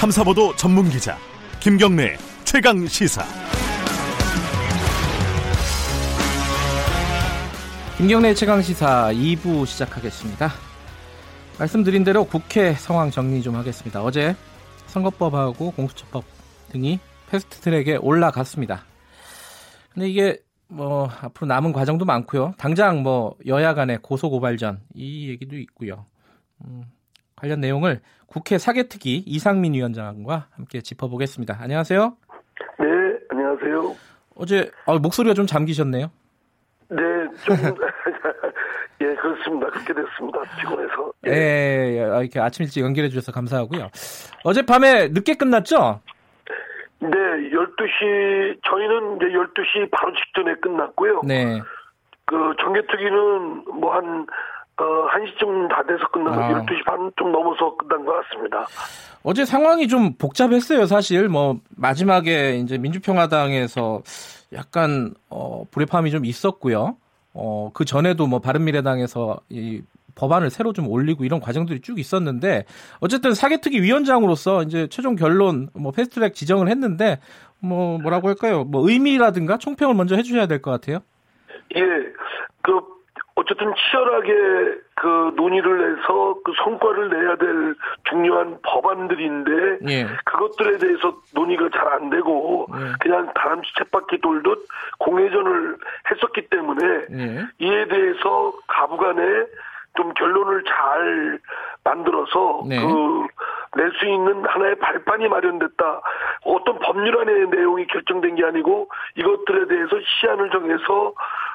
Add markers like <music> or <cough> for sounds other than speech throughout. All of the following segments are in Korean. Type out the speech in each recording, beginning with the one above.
탐사보도 전문 기자 김경래 최강 시사. 김경래 최강 시사 2부 시작하겠습니다. 말씀드린 대로 국회 상황 정리 좀 하겠습니다. 어제 선거법하고 공수처법 등이 패스트트랙에 올라갔습니다. 근데 이게 뭐 앞으로 남은 과정도 많고요. 당장 뭐 여야 간의 고소 고발전 이 얘기도 있고요. 음, 관련 내용을 국회 사개특위 이상민 위원장과 함께 짚어보겠습니다. 안녕하세요. 네, 안녕하세요. 어제 어, 목소리가 좀 잠기셨네요. 네, 좀, <laughs> 예, 그렇습니다. 그렇게 됐습니다. 피곤해서. 예, 예, 예. 이렇게 아침 일찍 연결해 주셔서 감사하고요. 어젯밤에 늦게 끝났죠? 네, 12시, 저희는 이제 12시 바로 직전에 끝났고요. 네. 그 정개특위는 뭐 한, 어, 1시쯤 다 돼서 끝나서 아. 12시 반 좀 넘어서 끝난 것 같습니다. 어제 상황이 좀 복잡했어요, 사실. 뭐, 마지막에 이제 민주평화당에서 약간, 어, 불협화음이 좀 있었고요. 어, 그 전에도 뭐, 바른미래당에서 이 법안을 새로 좀 올리고 이런 과정들이 쭉 있었는데, 어쨌든 사개특위 위원장으로서 이제 최종 결론, 뭐, 패스트트랙 지정을 했는데, 뭐, 뭐라고 할까요? 뭐, 의미라든가 총평을 먼저 해주셔야 될 것 같아요. 예, 그, 어쨌든 치열하게 그 논의를 해서 그 성과를 내야 될 중요한 법안들인데, 예. 그것들에 대해서 논의가 잘 안 되고, 예. 그냥 다람쥐 쳇바퀴 돌듯 공회전을 했었기 때문에, 예. 이에 대해서 가부간에 좀 결론을 잘 만들어서 네. 그낼 수 있는 하나의 발판이 마련됐다. 어떤 법률안의 내용이 결정된 게 아니고 이것들에 대해서 시한을 정해서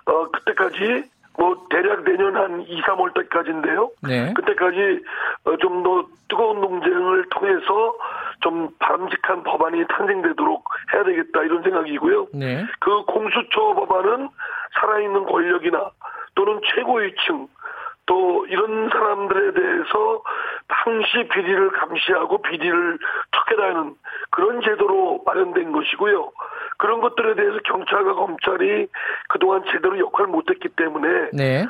어 그때까지 뭐 대략 내년 한 2, 3월 때까지인데요. 네. 그때까지 어, 좀더 뜨거운 논쟁을 통해서 좀 바람직한 법안이 탄생되도록 해야 되겠다 이런 생각이고요. 네. 그 공수처 법안은 살아있는 권력이나 또는 최고위층 또 이런 사람들에 대해서 항시 비리를 감시하고 비리를 척해라는 그런 제도로 마련된 것이고요. 그런 것들에 대해서 경찰과 검찰이 그동안 제대로 역할을 못했기 때문에 네.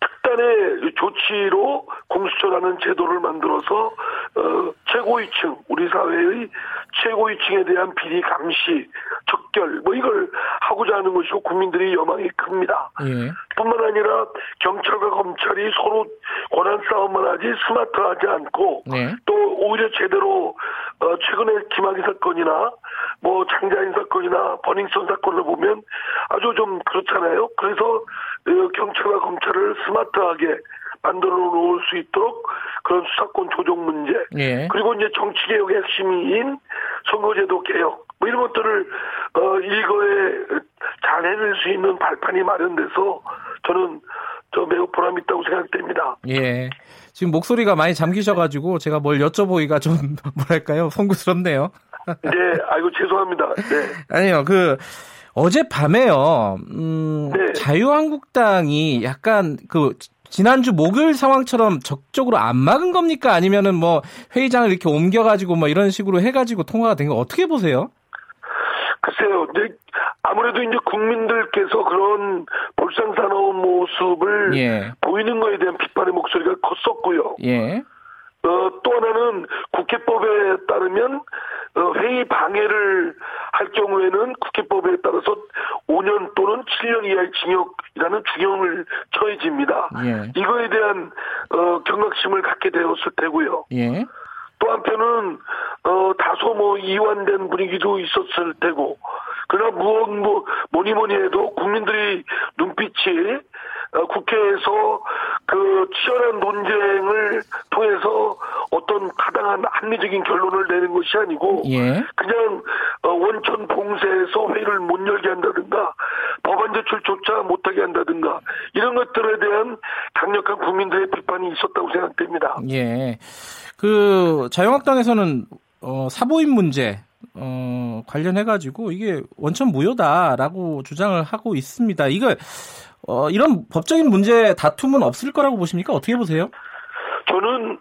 특단의 조치로 공수처라는 제도를 만들어서 어, 최고위층 우리 사회의 최고위층에 대한 비리 감시 척결 뭐 이걸 하고자 하는 것이고 국민들이 여망이 큽니다. 예. 뿐만 아니라 경찰과 검찰이 서로 권한 싸움만 하지 스마트하지 않고 네. 또 오히려 제대로 어, 최근에 김학의 사건이나 뭐 장자인 사건이나 버닝썬 사건을 보면 아주 좀 그렇잖아요. 그래서 어, 경찰과 검찰을 스마트하게 만들어 놓을 수 있도록 그런 수사권 조정 문제 예. 그리고 이제 정치개혁의 핵심인 선거제도 개혁 뭐 이런 것들을 어 일거에 잘 해낼 수 있는 발판이 마련돼서 저는 저 매우 보람 있다고 생각됩니다. 예. 지금 목소리가 많이 잠기셔가지고 제가 뭘 여쭤보기가 좀 <laughs> 뭐랄까요 송구스럽네요. 네, 아이고 죄송합니다. 네, 아니요, 그 어젯밤에요. 음, 네. 자유한국당이 약간 그 지난주 목요일 상황처럼 적극적으로 안 막은 겁니까? 아니면은 뭐 회의장을 이렇게 옮겨가지고 뭐 이런 식으로 해가지고 통화가 된 거 어떻게 보세요? 글쎄요. 이제 아무래도 이제 국민들께서 그런 볼상사나운 모습을 예. 보이는 거에 대한 비판의 목소리가 컸었고요. 예. 어, 또 하나는 국회법에 따르면 어, 회의 방해를 할 경우에는 국회법에 따라서 5년 또는 7년 이하의 징역이라는 중형을 처해집니다. 예. 이거에 대한 어, 경각심을 갖게 되었을 테고요. 예. 또 한편은 어, 다소 뭐 이완된 분위기도 있었을 테고 그러나 무엇 뭐 뭐니 뭐니 해도 국민들이 눈빛이 어, 국회에서 그 치열한 논쟁을 통해서 어떤 타당한 합리적인 결론을 내는 것이 아니고 예. 그냥 어, 원천 봉쇄해서 회의를 못 열게 한다든가 법안 제출조차 못하게 한다든가 이런 것들에 대한 강력한 국민들의 비판이 있었다고 생각됩니다. 예. 그 자유한국당에서는 어, 사보임 문제 어, 관련해가지고 이게 원천 무효다라고 주장을 하고 있습니다. 이거 어, 이런 법적인 문제 다툼은 없을 거라고 보십니까? 어떻게 보세요? 저는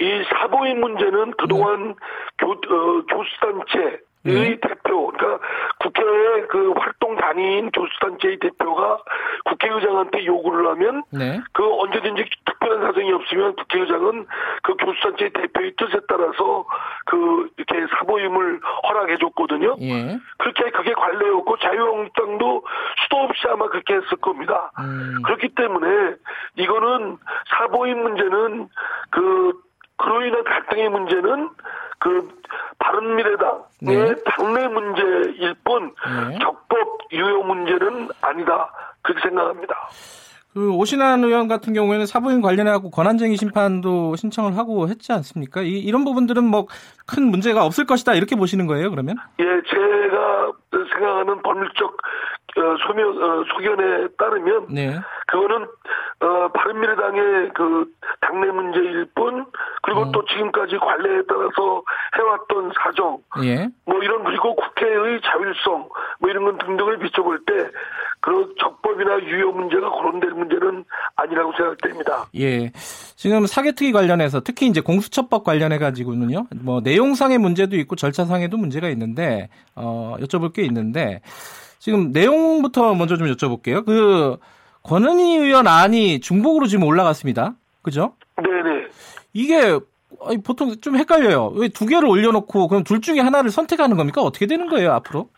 이 사보임 문제는 그동안 교, 어, 교수단체 의 네. 대표, 그러니까 국회의 그 활동 단위인 교수단체의 대표가 국회의장한테 요구를 하면 네. 그 언제든지 특별한 사정이 없으면 국회의장은 그 교수단체 대표의 뜻에 따라서 그 이렇게 사보임을 허락해줬거든요. 예. 그렇게 그게 관례였고 자유한국당도 수도 없이 아마 그렇게 했을 겁니다. 음. 그렇기 때문에 이거는 사보임 문제는 그 그로 인한 갈등의 문제는 그 바른미래당의 네. 당내 문제일 뿐 네. 적법 유효 문제는 아니다 그렇게 생각합니다. 그 오신환 의원 같은 경우에는 사부인 관련해갖고 권한쟁의 심판도 신청을 하고 했지 않습니까? 이, 이런 부분들은 뭐 큰 문제가 없을 것이다 이렇게 보시는 거예요, 그러면? 예, 제가 생각하는 법률적 어, 소명, 어, 소견에 따르면 네. 그거는 어, 바른미래당의 그 당내 문제일 뿐 그리고 어. 또 지금까지 관례에 따라서 해왔던 사정 예. 뭐 이런 그리고 국회의 자율성 뭐 이런 건 등등을 비춰볼 때그 적법이나 유효 문제가 거론될 문제는 아니라고 생각됩니다. 예. 지금 사개특위 관련해서 특히 이제 공수처법 관련해 가지고는요. 뭐 내용상의 문제도 있고 절차상에도 문제가 있는데 어 여쭤볼 게 있는데 지금 내용부터 먼저 좀 여쭤볼게요. 그 권은희 의원 안이 중복으로 지금 올라갔습니다. 그죠? 네네. 이게 보통 좀 헷갈려요. 왜 두 개를 올려놓고 그럼 둘 중에 하나를 선택하는 겁니까? 어떻게 되는 거예요 앞으로?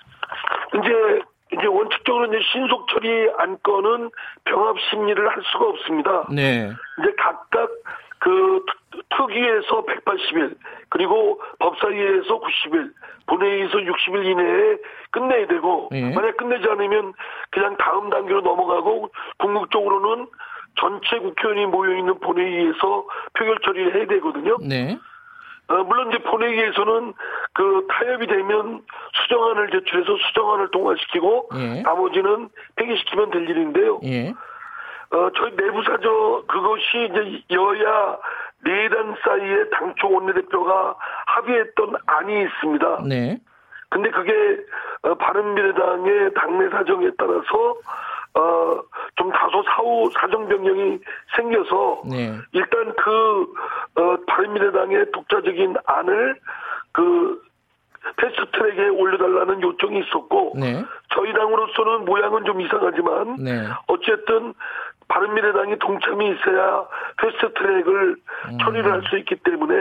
이제 이제 원칙적으로 이제 신속 처리 안건은 병합 심리를 할 수가 없습니다. 네. 이제 각각 그 특위에서 180일 그리고 법사위에서 90일 본회의에서 60일 이내에 끝내야 되고 네. 만약 끝내지 않으면 그냥 다음 단계로 넘어가고 궁극적으로는 전체 국회의원이 모여 있는 본회의에서 표결 처리를 해야 되거든요. 네. 어, 물론 이제 본회의에서는 그 타협이 되면 수정안을 제출해서 수정안을 통과시키고 예. 나머지는 폐기시키면 될 일인데요. 예. 어, 저희 내부 사저 그것이 이제 여야 네단 사이에 당초 원내대표가 합의했던 안이 있습니다. 네. 근데 그게 어, 바른미래당의 당내 사정에 따라서 어, 좀 다소 사후 사정 변경이 생겨서 네. 일단 그 어, 바른미래당의 독자적인 안을 그 패스트트랙에 올려달라는 요청이 있었고 네. 저희 당으로서는 모양은 좀 이상하지만 네. 어쨌든 바른미래당이 동참이 있어야 패스트트랙을 음. 처리를 할 수 있기 때문에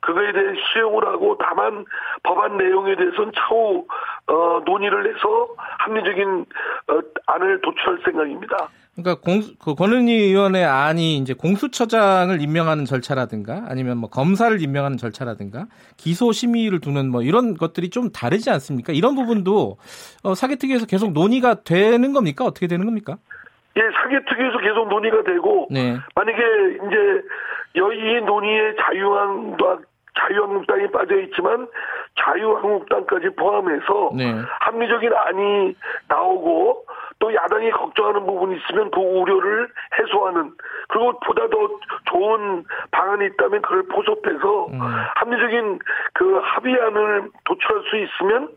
그거에 대해 수용을 하고 다만 법안 내용에 대해서는 차후 어, 논의를 해서 합리적인 어, 안을 도출할 생각입니다. 그러니까 공, 그 권은희 의원의 안이 이제 공수처장을 임명하는 절차라든가 아니면 뭐 검사를 임명하는 절차라든가 기소 심의를 두는 뭐 이런 것들이 좀 다르지 않습니까? 이런 부분도 어, 사개특위에서 계속 논의가 되는 겁니까? 어떻게 되는 겁니까? 예, 사개특위에서 계속 논의가 되고 네. 만약에 이제 이 논의에 자유한국당 자유한국당이 빠져 있지만 자유한국당까지 포함해서 네. 합리적인 안이 나오고 또 야당이 걱정하는 부분이 있으면 그 우려를 해소하는 그리고 보다 더 좋은 방안이 있다면 그걸 포섭해서 음. 합리적인 그 합의안을 도출할 수 있으면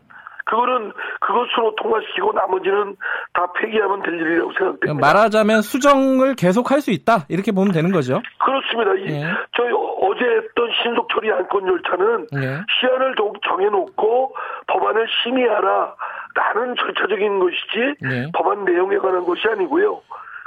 그거는 그것으로 통과시키고 나머지는 다 폐기하면 될 일이라고 생각됩니다. 말하자면 수정을 계속할 수 있다 이렇게 보면 되는 거죠. 그렇습니다. 예. 저희 어제 했던 신속 처리 안건 절차는 예. 시한을 정해놓고 법안을 심의하라. 라는 절차적인 것이지 예. 법안 내용에 관한 것이 아니고요.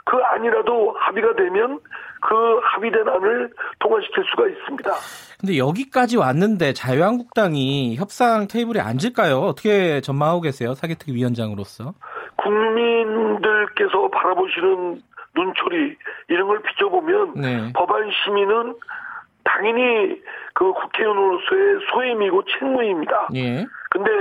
그 안이라도 합의가 되면 그 합의된 안을 통과시킬 수가 있습니다. 근데 여기까지 왔는데 자유한국당이 협상 테이블에 앉을까요? 어떻게 전망하고 계세요? 사개특위 위원장으로서. 국민들께서 바라보시는 눈초리 이런 걸 비춰보면 네. 법안 심의는 당연히 그 국회의원으로서의 소임이고 책무입니다. 예. 근데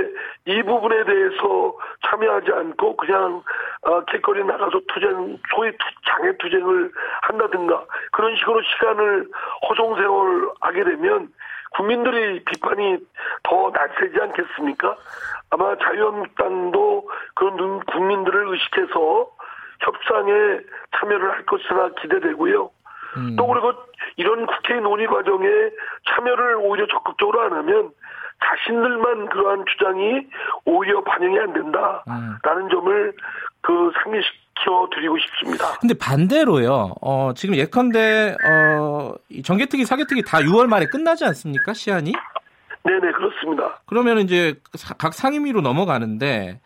이 부분에 대해서 참여하지 않고 그냥 어, 길거리 나가서 투쟁, 소위 투, 장외 투쟁을 한다든가 그런 식으로 시간을 허송세월 하게 되면 국민들의 비판이 더 날세지 않겠습니까? 아마 자유한국당도 그런 국민들을 의식해서 협상에 참여를 할 것이라 기대되고요. 음. 또 그리고 이런 국회 논의 과정에 참여를 오히려 적극적으로 안 하면 자신들만 그러한 주장이 오히려 반영이 안 된다라는 음. 점을 그 상기시켜 드리고 싶습니다. 근데 반대로요. 어, 지금 예컨대 어, 정개특위, 사개특위 다 6월 말에 끝나지 않습니까? 시한이? 네네 그렇습니다. 그러면 이제 각 상임위로 넘어가는데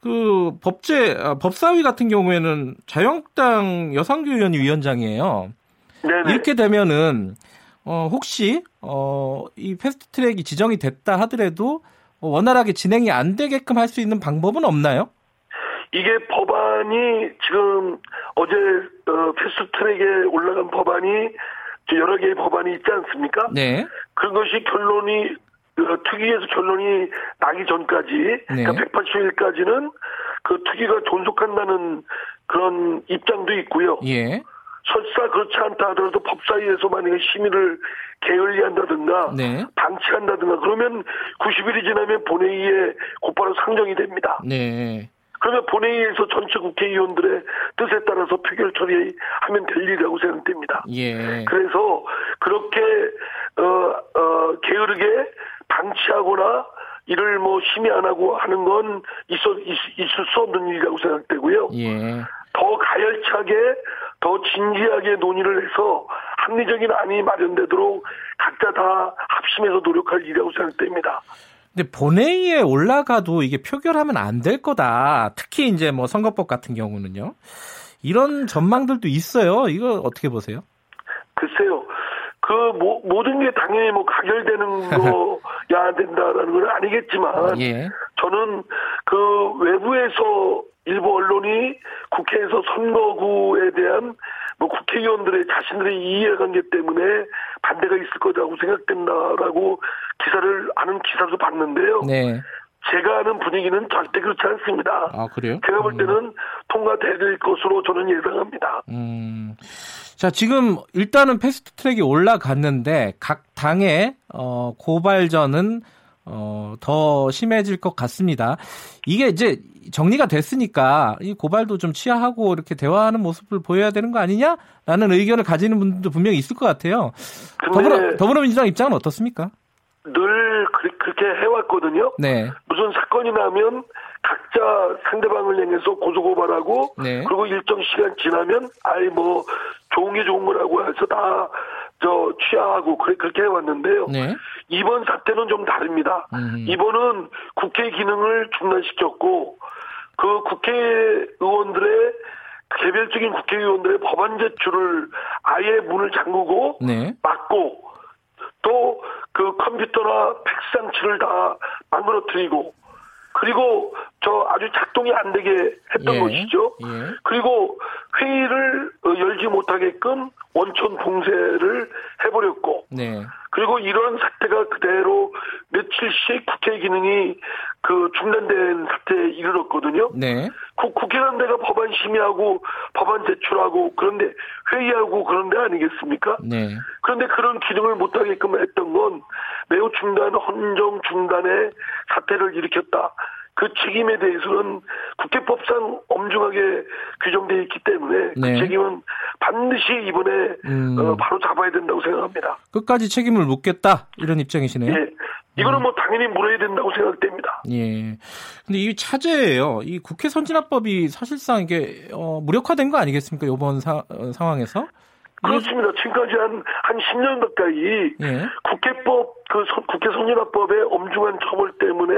그 법제 아, 법사위 같은 경우에는 자유한국당 여상규 의원이 위원장이에요. 네네. 이렇게 되면은 어, 혹시 어, 이 패스트트랙이 지정이 됐다 하더라도 원활하게 진행이 안 되게끔 할 수 있는 방법은 없나요? 이게 법안이 지금 어제 어, 패스트트랙에 올라간 법안이 여러 개의 법안이 있지 않습니까? 네. 그것이 결론이 어, 특위에서 결론이 나기 전까지 네. 그러니까 180일까지는 그 특위가 존속한다는 그런 입장도 있고요. 예. 설사 그렇지 않다 하더라도 법사위에서 만약에 심의를 게을리한다든가 네. 방치한다든가 그러면 90일이 지나면 본회의에 곧바로 상정이 됩니다. 네. 그러면 본회의에서 전체 국회의원들의 뜻에 따라서 표결 처리하면 될 일이라고 생각됩니다. 예. 그래서 그렇게 어, 어, 게으르게 방치하거나 이를 뭐 심의 안 하고 하는 건 있어 있, 있을 수 없는 일이라고 생각되고요. 예. 더 가열차게 더 진지하게 논의를 해서 합리적인 안이 마련되도록 각자 다 합심해서 노력할 일이라고 생각됩니다. 근데 본회의에 올라가도 이게 표결하면 안 될 거다. 특히 이제 뭐 선거법 같은 경우는요. 이런 전망들도 있어요. 이거 어떻게 보세요? 글쎄요. 그 모, 모든 게 당연히 뭐 가결되는 <laughs> 거야 된다라는 건 아니겠지만 예. 저는 그 외부에서 일부 언론이 국회에서 선거구에 대한 뭐 국회의원들의 자신들의 이해관계 때문에 반대가 있을 거라고 생각된다라고 기사를 아는 기사도 봤는데요. 네. 제가 아는 분위기는 절대 그렇지 않습니다. 아, 그래요? 제가 볼 음. 때는 통과될 것으로 저는 예상합니다. 음. 자, 지금 일단은 패스트 트랙이 올라갔는데 각 당의 어, 고발전은 어, 더 심해질 것 같습니다. 이게 이제 정리가 됐으니까 이 고발도 좀 취하하고 이렇게 대화하는 모습을 보여야 되는 거 아니냐라는 의견을 가지는 분들도 분명히 있을 것 같아요. 더불어, 더불어민주당 입장은 어떻습니까? 늘 그, 그렇게 해왔거든요. 네. 무슨 사건이 나면 각자 상대방을 향해서 고소고발하고 네. 그리고 일정 시간 지나면 아이 뭐 좋은 게 좋은 거라고 해서 다 저 취하하고 그래 그렇게 해왔는데요. 네. 이번 사태는 좀 다릅니다. 음. 이번은 국회 기능을 중단시켰고 그 국회의원들의 개별적인 국회의원들의 법안 제출을 아예 문을 잠그고 네. 막고 또 그 컴퓨터나 팩스장치를 다 망가뜨리고 그리고 저 아주 작동이 안 되게 했던 예. 것이죠. 예. 그리고 회의를 어, 열지 못하게끔 원천 봉쇄를 해버렸고 네. 그리고 이런 사태가 그대로 며칠씩 국회 기능이 그 중단된 사태에 이르렀거든요. 네. 국, 국회의원대가 법안 심의하고 법안 제출하고 그런데 회의하고 그런 데 아니겠습니까? 네. 그런데 그런 기능을 못하게끔 했던 건 매우 중단, 헌정 중단의 사태를 일으켰다. 그 책임에 대해서는 국회법상 엄중하게 규정되어 있기 때문에 네. 그 책임은 반드시 이번에 음. 어, 바로 잡아야 된다고 생각합니다. 끝까지 책임을 묻겠다 이런 입장이시네요. 예. 이거는 뭐 당연히 물어야 된다고 생각됩니다. 예. 근데 이 차제예요. 이 국회 선진화법이 사실상 이게 어, 무력화된 거 아니겠습니까? 이번 사- 어, 상황에서. 그렇습니다. 지금까지 한, 한 10년 가까이 예. 국회법, 그 선- 국회 선진화법의 엄중한 처벌 때문에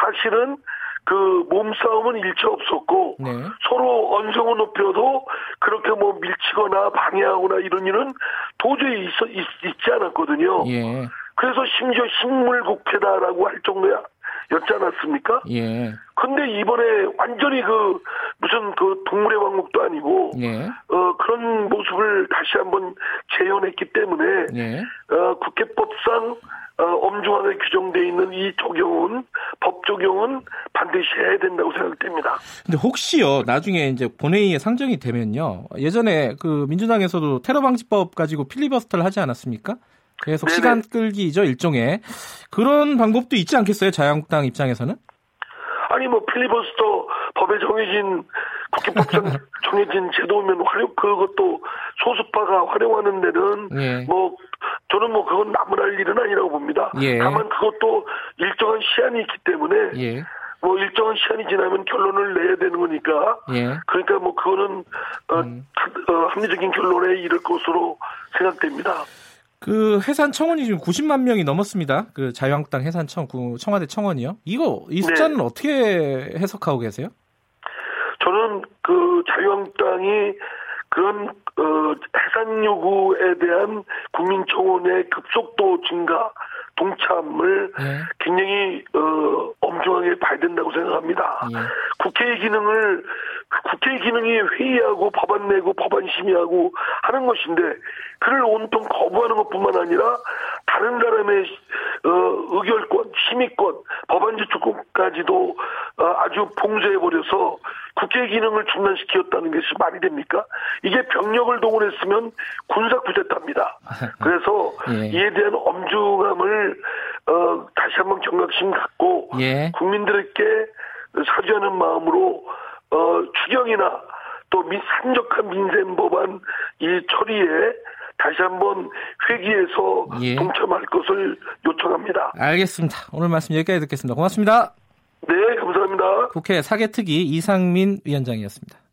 사실은 그 몸싸움은 일체 없었고 네. 서로 언성을 높여도 그렇게 뭐 밀치거나 방해하거나 이런 일은 도저히 있어, 있, 지 않았거든요. 예. 그래서 심지어 식물국회다라고 할 정도였지 않았습니까? 예. 근데 이번에 완전히 그 무슨 그 동물의 왕국도 아니고 예. 어 그런 모습을 다시 한번 재현했기 때문에 예. 어 국회법상 어, 엄중하게 규정돼 있는 이 적용은 법 적용은 반드시 해야 된다고 생각됩니다. 근데 혹시요 나중에 이제 본회의에 상정이 되면요 예전에 그 민주당에서도 테러 방지법 가지고 필리버스터를 하지 않았습니까? 계속 네네. 시간 끌기죠 일종의 그런 방법도 있지 않겠어요 자유한국당 입장에서는? 아니 뭐 필리버스터 법에 정해진 국회법상 <laughs> 정해진 제도면 활용 그것도 소수파가 활용하는 데는 예. 뭐 저는 뭐 그건 나무랄 일은 아니라고 봅니다. 예. 다만 그것도 일정한 시한이 있기 때문에 예. 뭐 일정한 시한이 지나면 결론을 내야 되는 거니까 예. 그러니까 뭐 그거는 어, 음. 하- 어, 합리적인 결론에 이를 것으로 생각됩니다. 그 해산 청원이 지금 90만 명이 넘었습니다. 그 자유한국당 해산 청, 그 청와대 청원이요. 이거 이 숫자는 어떻게 해석하고 계세요? 저는 그 자유한국당이 그런 어, 해산 요구에 대한 국민청원의 급속도 증가 동참을 예. 굉장히 어, 엄중하게 봐야 된다고 생각합니다. 예. 국회의 기능을 국회의 기능이 회의하고 법안 내고 법안 심의하고 하는 것인데 그를 온통 거부하는 것뿐만 아니라 다른 사람의 어, 의결권, 심의권, 법안 제출권까지도 어, 아주 봉쇄해 버려서 국회 기능을 중단시켰다는 것이 말이 됩니까? 이게 병력을 동원했으면 군사 쿠데타입니다. 그래서 예. 이에 대한 엄중함을 어, 다시 한번 경각심 갖고 예. 국민들에게 사죄하는 마음으로 어, 추경이나 또 미, 산적한 민생 법안 이 처리에 다시 한번 회기에서 예. 동참할 것을 요청합니다. 알겠습니다. 오늘 말씀 여기까지 듣겠습니다. 고맙습니다. 네, 감사합니다. 국회 사개특위 이상민 위원장이었습니다.